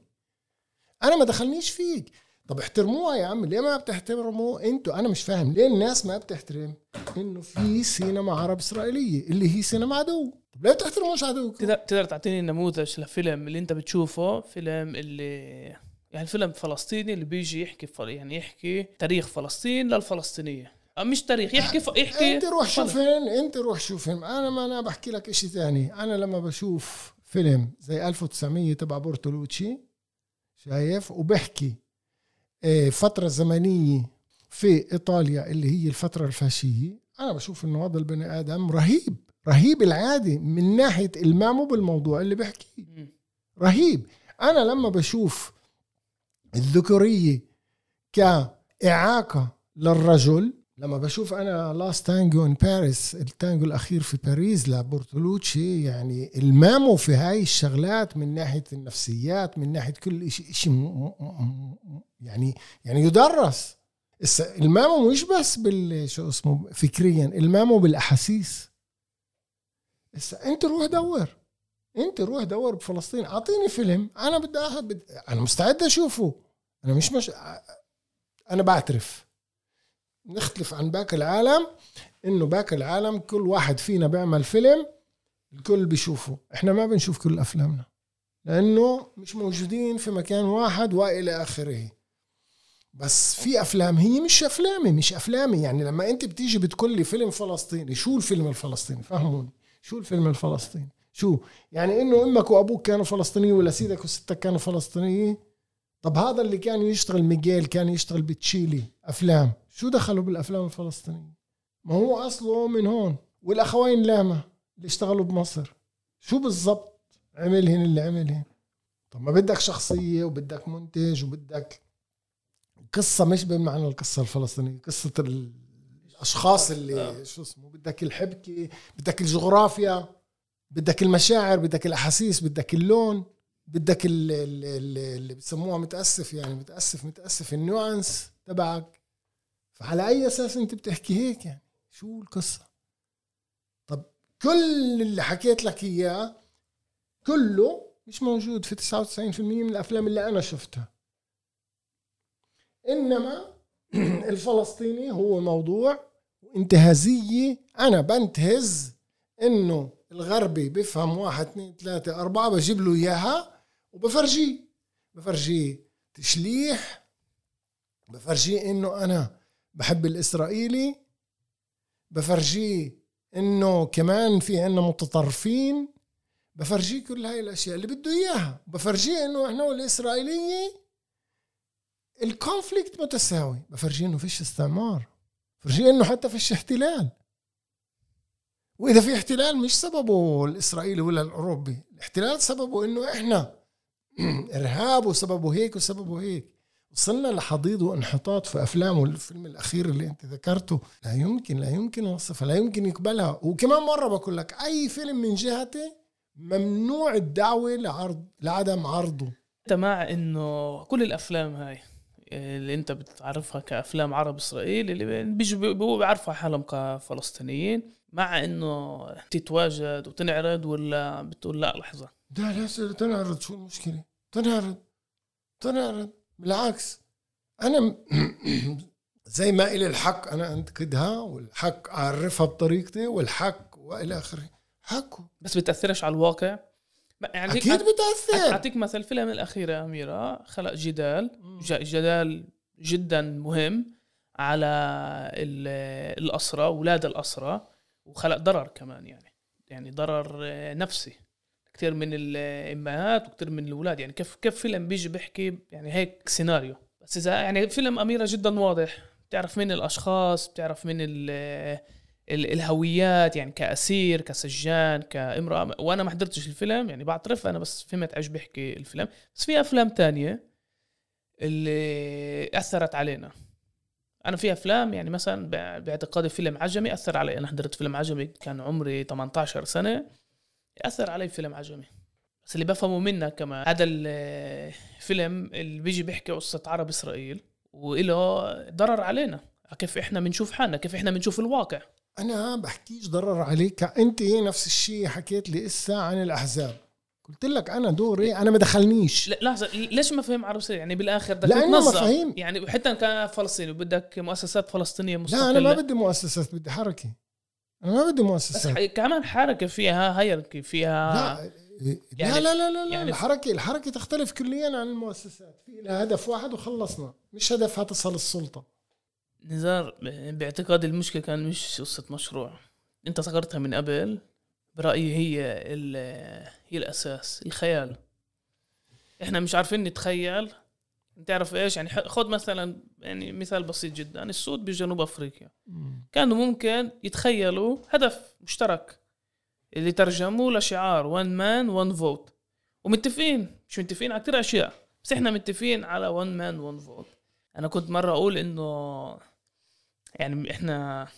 أنا ما دخلنيش فيك. طب احترموها يا عم. ليه ما بتحترموا؟ أنتوا أنا مش فاهم ليه الناس ما بتحترم إنه في سينما عرب إسرائيلية اللي هي سينما عدو. طب ليه بتحترموش تقدر تقدر تعطيني نموذج لفيلم اللي أنت بتشوفه فيلم اللي يعني فيلم فلسطيني اللي بيجي يحكي يعني يحكي تاريخ فلسطين للفلسطينية. مش تاريخ يحكي ف... يحكي أنت روح شوف فيلم أنت روح شوف فيلم. أنا ما أنا بحكي لك شيء ثاني أنا لما بشوف فيلم زي 1900 تبع بورتولوتشي شايف؟ وبحكي آه، فترة زمنية في إيطاليا اللي هي الفترة الفاشية أنا بشوف إنه هذا البني آدم رهيب. رهيب العادي من ناحية إلمامه بالموضوع اللي بحكيه رهيب. أنا لما بشوف الذكورية كإعاقة للرجل. لما بشوف أنا Last Tango in Paris التانجو الأخير في باريس لبرتولوتشي يعني إلمامه في هاي الشغلات من ناحية النفسيات من ناحية كل شيء شيء يعني يعني يدرس. المامو مش بس بال شو اسمه فكريا إلمامه بالأحاسيس. هسه أنت روح دور. انت روح دور بفلسطين اعطيني فيلم أنا بدي اخذ أنا مستعد اشوفه. أنا مش مش أنا بعترف. نختلف عن باقي العالم انه باقي العالم كل واحد فينا بيعمل فيلم الكل بيشوفه. إحنا ما بنشوف كل أفلامنا لأنه مش موجودين في مكان واحد وإلى آخره. بس في أفلام هي مش أفلامي مش أفلامي. يعني لما أنت بتيجي بتقول لي فيلم فلسطيني شو الفيلم الفلسطيني؟ فهموني. شو الفيلم الفلسطيني؟ شو؟ يعني إنه أمك وأبوك كانوا فلسطينيين ولا سيدك وستك كانوا فلسطينيين؟ طب هذا اللي كان يشتغل ميغيل كان يشتغل بتشيلي أفلام. شو دخلوا بالأفلام الفلسطينيه ما هو أصله من هون. والأخوين لاما اللي اشتغلوا بمصر. شو بالضبط عملهن اللي عملهن طب ما بدك شخصية وبدك منتج وبدك قصة مش بمعنى القصة الفلسطينية قصة اشخاص اللي آه. شو اسمه بدك الحبكة بدك الجغرافيا. بدك المشاعر بدك الأحاسيس بدك اللون بدك ال- ال- ال- اللي بسموها متأسف يعني متأسف متأسف النوانس تبعك. فعلى أي أساس أنت بتحكي هيك يعني؟ شو القصة؟ طب كل اللي حكيت لك إياه كله مش موجود في 99% من الأفلام اللي أنا شفتها. إنما الفلسطيني هو موضوع انتهازية أنا بنتهز إنه الغربي بفهم واحد اثنين ثلاثة أربعة بجيب له إياها وبفرجيه. بفرجيه تشليح بفرجيه إنه أنا بحب الإسرائيلي بفرجيه إنه كمان في عنا متطرفين بفرجيه كل هاي الأشياء اللي بده إياها بفرجيه إنه إحنا والإسرائيلية الكونفليكت متساوي بفرجيه إنه فيش استعمار فرجيه إنه حتى فيش احتلال. وإذا في احتلال مش سببه الإسرائيلي ولا الأوروبي. الاحتلال سببه إنه إحنا. ارهاب وسببه هيك وسببه هيك. وصلنا لحضيض وانحطاط في افلامه الفيلم الأخير اللي أنت ذكرته. لا يمكن لا يمكن يوصفها لا يمكن يقبلها. وكمان مرة بقول لك أي فيلم من جهتي ممنوع الدعوة لعرض لعدم عرضه. انت مع إنه كل الأفلام هاي. اللي انت بتعرفها كأفلام عرب إسرائيل اللي بيجوا بيعرفوا حالهم كفلسطينيين مع إنه تتواجد وتنعرض ولا بتقول لا لحظة. لا لا تنعرض. شو المشكلة؟ تنعرض. تنعرض. بالعكس. أنا م- زي ما إلي الحق أنا أنتقدها والحق أعرفها بطريقتي والحق وإلى آخره. حقه. بس بتأثرش على الواقع؟ يعني أكيد أعطيك- بتأثر أعطيك مثل الفيلم الاخير يا أميرة خلق جدال. جدال جدا مهم على ال- الاسرى أولاد الاسرى وخلق ضرر كمان يعني. يعني ضرر آه، نفسي. كثير من الأمهات وكثير من الأولاد. يعني كيف كيف فيلم بيجي بيحكي يعني هيك سيناريو. بس إذا يعني فيلم أميرة جدا واضح. بتعرف مين الأشخاص بتعرف مين الهويات يعني كأسير كسجان كامرأة. وأنا ما حضرتش الفيلم يعني بعترف أنا بس فهمت إيش بيحكي الفيلم. بس في أفلام تانية اللي أثرت علينا. أنا في أفلام يعني مثلا باعتقادي فيلم عجمي أثر علي. أنا حضرت فيلم عجمي كان عمري 18 سنة أثر علي فيلم عجمي. بس اللي بفهمه منك كمان هذا الفيلم اللي بيجي بيحكي قصة عرب إسرائيل وإله ضرر علينا. كيف إحنا بنشوف حالنا كيف إحنا بنشوف الواقع. أنا بحكيش ضرر عليك. أنت نفس الشيء حكيت لي إسا عن الأحزاب. قلت لك أنا دوري أنا ما دخلنيش. لا لحظة ليش مفاهيم عرب اسرائيل يعني بالآخر بدك تنظم. مفاهيم. يعني حتى كفلسطيني وبدك مؤسسات فلسطينية مستقله لا أنا ما بدي مؤسسات بدي حركة. أنا ما بدي بس مؤسسات. ح- كمان حركة فيها هيركي فيها لا يعني- لا لا لا لا, لا يعني- الحركة الحركة تختلف كليا عن المؤسسات. في لها هدف واحد وخلصنا. مش هدفها تصل السلطة. نزار باعتقادي المشكلة كان مش قصة مشروع. انت ذكرتها من قبل برأيي هي هي الأساس الخيال. إحنا مش عارفين نتخيل. تعرف إيش؟ يعني خد مثلا يعني مثال بسيط جدا. السود بجنوب أفريقيا. كانوا ممكن يتخيلوا هدف مشترك اللي ترجموه لشعار one man one vote ومتفقين مش متفقين على كثير أشياء بس إحنا متفقين على one man one vote أنا كنت مرة أقول إنه يعني إحنا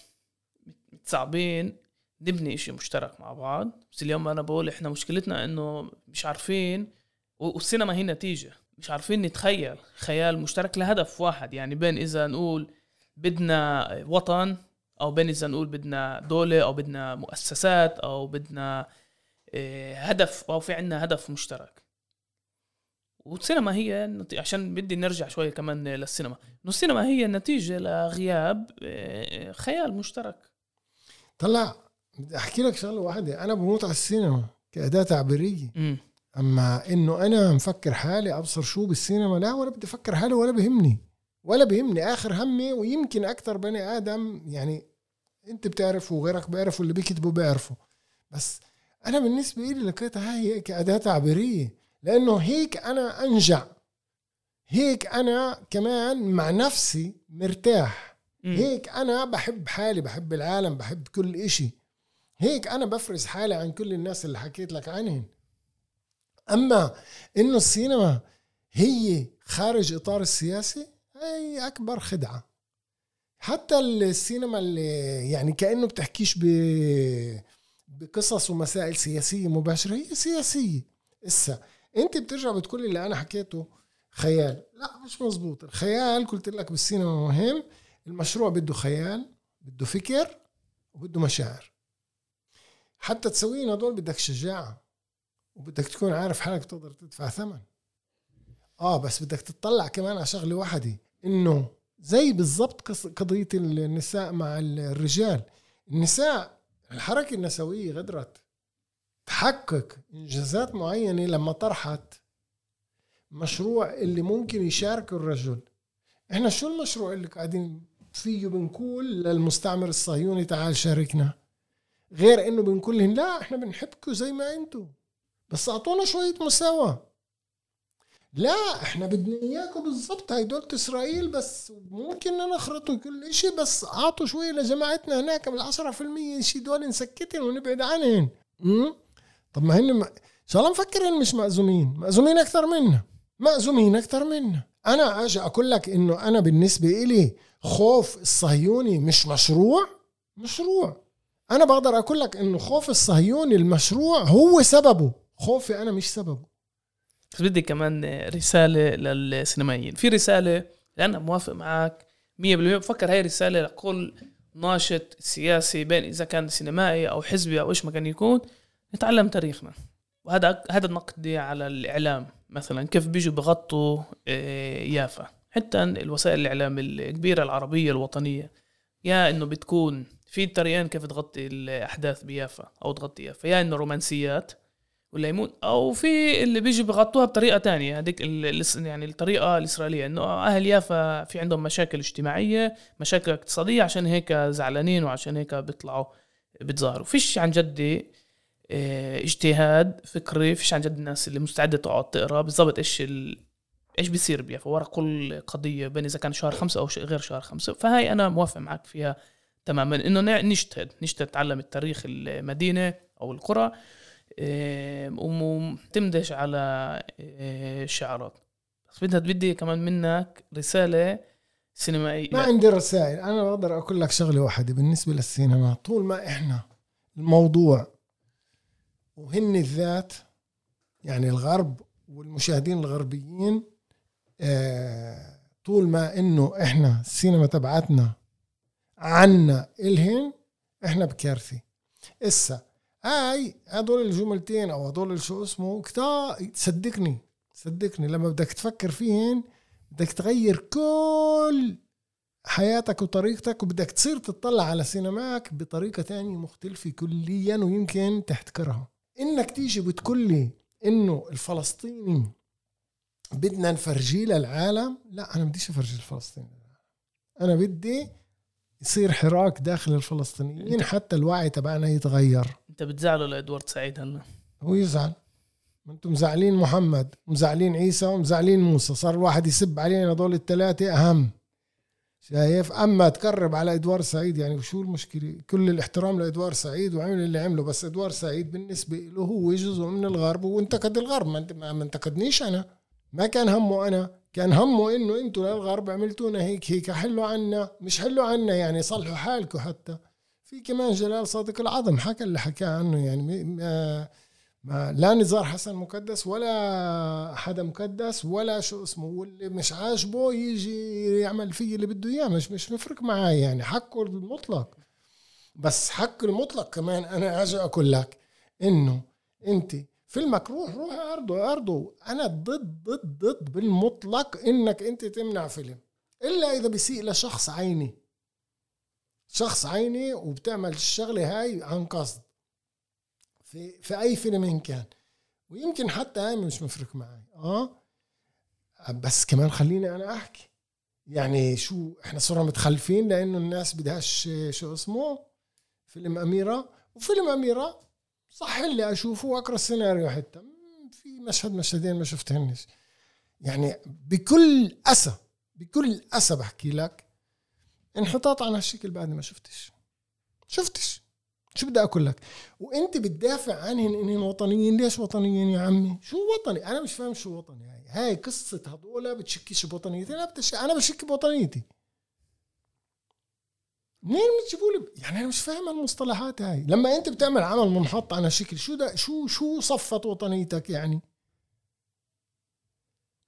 متصعبين نبني إشي مشترك مع بعض. بس اليوم أنا بقول إحنا مشكلتنا إنه مش عارفين والسينما هي نتيجة. مش عارفين نتخيل خيال مشترك لهدف واحد. يعني بين إذا نقول بدنا وطن أو بين إذا نقول بدنا دولة أو بدنا مؤسسات أو بدنا إيه، هدف أو في عنا هدف مشترك. والسينما هي عشان بدي نرجع شوي كمان للسينما. إنه السينما هي نتيجة لغياب إيه، خيال مشترك. طلع بدي أحكي لك شغلة واحدة. أنا بموت على السينما كأداة تعبيرية. أما إنه أنا مفكر حالي أبصر شو بالسينما لا ولا بدي أفكر حالي ولا بهمني. ولا بيهمني آخر همي ويمكن أكثر بني آدم يعني أنت بتعرف وغيرك بيعرف واللي بيكتبوا بيعرفوا. بس أنا بالنسبة لي لقيتها هي كأداة تعبيرية. لأنه هيك أنا أنجع. هيك أنا كمان مع نفسي مرتاح. هيك أنا بحب حالي بحب العالم بحب كل إشي. هيك أنا بفرز حالي عن كل الناس اللي حكيت لك عنهم أما إنه السينما هي خارج إطار السياسي هي أكبر خدعة. حتى السينما اللي يعني كأنه بتحكيش ب بقصص ومسائل سياسية مباشرة هي سياسية. إسا انت بترجع بتقول اللي أنا حكيته خيال. لا مش مزبوط الخيال قلت لك بالسينما مهم. المشروع بده خيال بده فكر وبده مشاعر. حتى تسوينا هدول بدك شجاعة وبدك تكون عارف حالك تقدر تدفع ثمن. آه بس بدك تطلع كمان على شغلة واحدة إنه زي بالضبط قضية النساء مع الرجال. النساء الحركة النسوية غدرت. تحقق إنجازات معينة لما طرحت مشروع اللي ممكن يشاركه الرجل. إحنا شو المشروع اللي قاعدين فيه بنقول للمستعمر الصهيوني تعال شاركنا؟ غير إنه بنقول لهم لا إحنا بنحبكم زي ما أنتم. بس أعطونا شوية مساواة. لا إحنا بدنا إياكم بالضبط هاي دولة إسرائيل بس ممكن نخرطوا كل إشي بس أعطوا شوية لجماعتنا هناك بالعشرة في المية شي دول نسكتهم ونبعد عنهم. طب ما هن. إن شاء الله مفكرين مش مأزومين. مأزومين أكثر منا. مأزومين أكثر منا. أنا أجي أقول لك إنه أنا بالنسبة إلي خوف الصهيوني مش مشروع مشروع. أنا بقدر أقول لك إنه خوف الصهيوني المشروع هو سببه. خوفي أنا مش سببه. بس بدي كمان رسالة للسينمائيين. في رسالة لأنا موافق معك 100% بفكر هاي رسالة لكل ناشط سياسي بين إذا كان سينمائي أو حزبي أو إيش ما كان يكون. نتعلم تاريخنا. وهذا هذا نقدي على الإعلام مثلا كيف بيجوا بغطوا آه، يافا. حتى الوسائل الإعلام الكبيرة العربية الوطنية يا إنه بتكون في طريقين كيف تغطي الأحداث بيافا أو تغطي يافا. يا إنه رومانسيات ولا يموت أو في اللي بيجوا بغطوها بطريقة تانية. هذيك يعني الطريقة الإسرائيلية إنه أهل يافا في عندهم مشاكل اجتماعية مشاكل اقتصادية عشان هيك زعلانين وعشان هيك بيطلعوا بتظاهروا. فيش عن جد اجتهاد فكري فيش عن جد الناس اللي مستعدة تقعد تقرأ. بالضبط إيش ال... إيش بيصير بيافا ورا كل قضية بين إذا كان شهر خمسة أو غير شهر خمسة فهاي أنا موافق معك فيها تماما. إنه نجتهد نجتهد نتعلم التاريخ المدينة أو القرى وتمدش على الشعارات بس بدها بدي كمان منك رسالة سينمائية. ما عندي رسائل. أنا بقدر أقول لك شغلة واحدة بالنسبة للسينما. طول ما إحنا الموضوع وهن الذات يعني الغرب والمشاهدين الغربيين آه طول ما إنه إحنا السينما تبعتنا عنا الهن إحنا بكارثة. إسا هاي هدول الجملتين أو هدول شو اسمه كتار صدقني صدقني لما بدك تفكر فيهن بدك تغير كل حياتك وطريقتك وبدك تصير تطلع على سينماك بطريقة تانية مختلفة كليا ويمكن تحتكرها. إنك تيجي بتقول لي إنه الفلسطيني بدنا نفرجيه للعالم؟ لا أنا بديش أفرجي الفلسطيني أنا بدي يصير حراك داخل الفلسطينيين حتى الوعي تبعنا يتغير. أنت بتزعله لادوارد سعيد هلا؟ هو يزعل. أنتم مزعلين محمد مزعلين عيسى ومزعلين موسى. صار الواحد يسب علينا هذول الثلاثة أهم. شايف؟ أما تقرب على إدوار سعيد يعني شو المشكلة؟ كل الاحترام لإدوار سعيد وعمل اللي عمله بس إدوار سعيد بالنسبة له هو جزء من الغرب وانتقد الغرب. ما انتقدنيش أنا. ما كان همه أنا. كان همه إنه أنتم للغرب عملتونا هيك هيك حلوا عنا مش حلوا عنا يعني صلحوا حالكم حتى. في كمان جلال صادق العظم حكى اللي حكى عنه يعني ما ما لا نزار حسن مكدس ولا حدا مكدس ولا شو اسمه واللي مش عاجبه يجي يعمل فيه اللي بده إياه. مش مش مفرق معي يعني حقه المطلق. بس حق المطلق كمان أنا أجي أقول لك إنه أنت فيلمك روح روح اعرضه اعرضه أنا ضد ضد ضد بالمطلق إنك أنت تمنع فيلم إلا إذا بيسيء لشخص عيني. شخص عيني وبتعمل الشغلة هاي عن قصد. في في أي فيلم إن كان. ويمكن حتى هاي مش مفرق معي آه؟ بس كمان خليني أنا أحكي. يعني شو إحنا صرنا متخلفين لأنه الناس بدهاش شو اسمه؟ فيلم أميرة. وفيلم أميرة صح اللي أشوفه واقرا السيناريو حتى. في مشهد مشهدين ما شفتهنش. يعني بكل أسى بكل أسى بحكي لك انحطاط عن هالشكل بعد ما شفتش. شفتش. شو بدي أقول لك؟ وأنت بتدافع عنهن انهن وطنيين. ليش وطنيين يا عمي؟ شو وطني؟ أنا مش فاهم شو وطني. هاي هاي قصة هذول بتشكيش بوطنيتي. أنا بتش... أنا بشك بوطنيتي. منين بتجيبوا لي؟ يعني أنا مش فاهم المصطلحات هاي. لما أنت بتعمل عمل منحط على شكل شو ده شو شو صفت وطنيتك يعني؟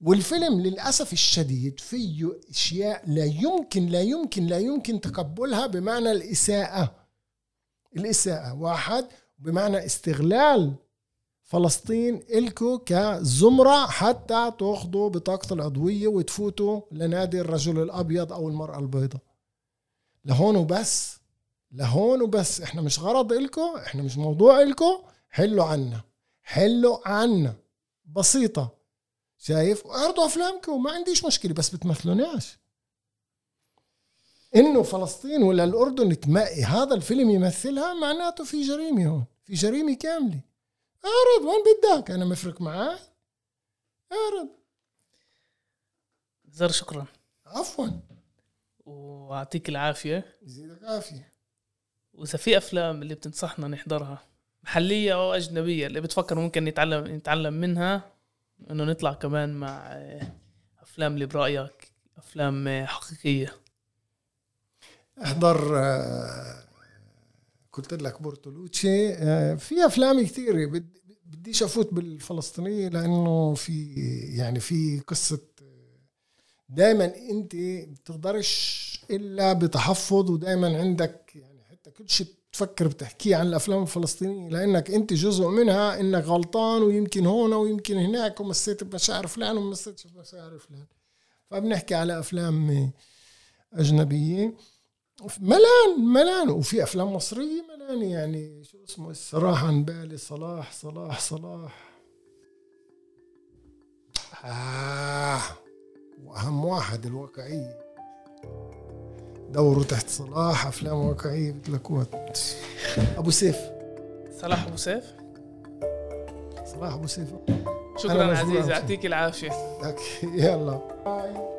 والفيلم للأسف الشديد فيه أشياء لا يمكن لا يمكن لا يمكن تقبلها بمعنى الإساءة. الإساءة. واحد بمعنى استغلال فلسطين إلكو كزمرة حتى تأخذوا بطاقة العضوية وتفوتوا لنادي الرجل الأبيض أو المرأة البيضاء. لهون وبس. لهون وبس. إحنا مش غرض إلكو إحنا مش موضوع إلكو. حلوا عنا. حلوا عنا. بسيطة. شايف؟ واعرضوا أفلامكم. ما عنديش مشكلة بس بتمثلوناش. إنه فلسطين ولا الأردن تمائي هذا الفيلم يمثلها معناته في جريمة هون في جريمة كاملة. أعرض وين بدك؟ أنا مفرق معاه أعرض. زر شكرا. عفوا. واعطيك العافية. يزيدك عافية. وإذا في أفلام اللي بتنصحنا نحضرها محلية أو أجنبية اللي بتفكر ممكن نتعلم نتعلم منها إنه نطلع كمان مع أفلام اللي برأيك أفلام حقيقية. احضر آه، قلت لك بورتولوتشي آه، في أفلام كثيره بديش أفوت بالفلسطينيه لأنه في يعني في قصة دائما أنت بتقدرش إلا بتحفظ ودائما عندك يعني حتى كل شيء تفكر بتحكيه عن الأفلام الفلسطينية لأنك أنت جزء منها إنك غلطان ويمكن هون ويمكن هناك ومسيت بمشاعر فلان ومسيت بمشاعر فلان. فبنحكي على أفلام أجنبية. ملان ملان. وفي أفلام مصرية ملان يعني شو اسمه الصراحة عن بالي. صلاح صلاح صلاح. آه. وأهم واحد الواقعية. دوروا تحت صلاح أفلام واقعية بتلاقوها أبو سيف. صلاح أبو سيف؟ صلاح أبو سيف. شكرا عزيزي يعطيك العافية. يلا. باي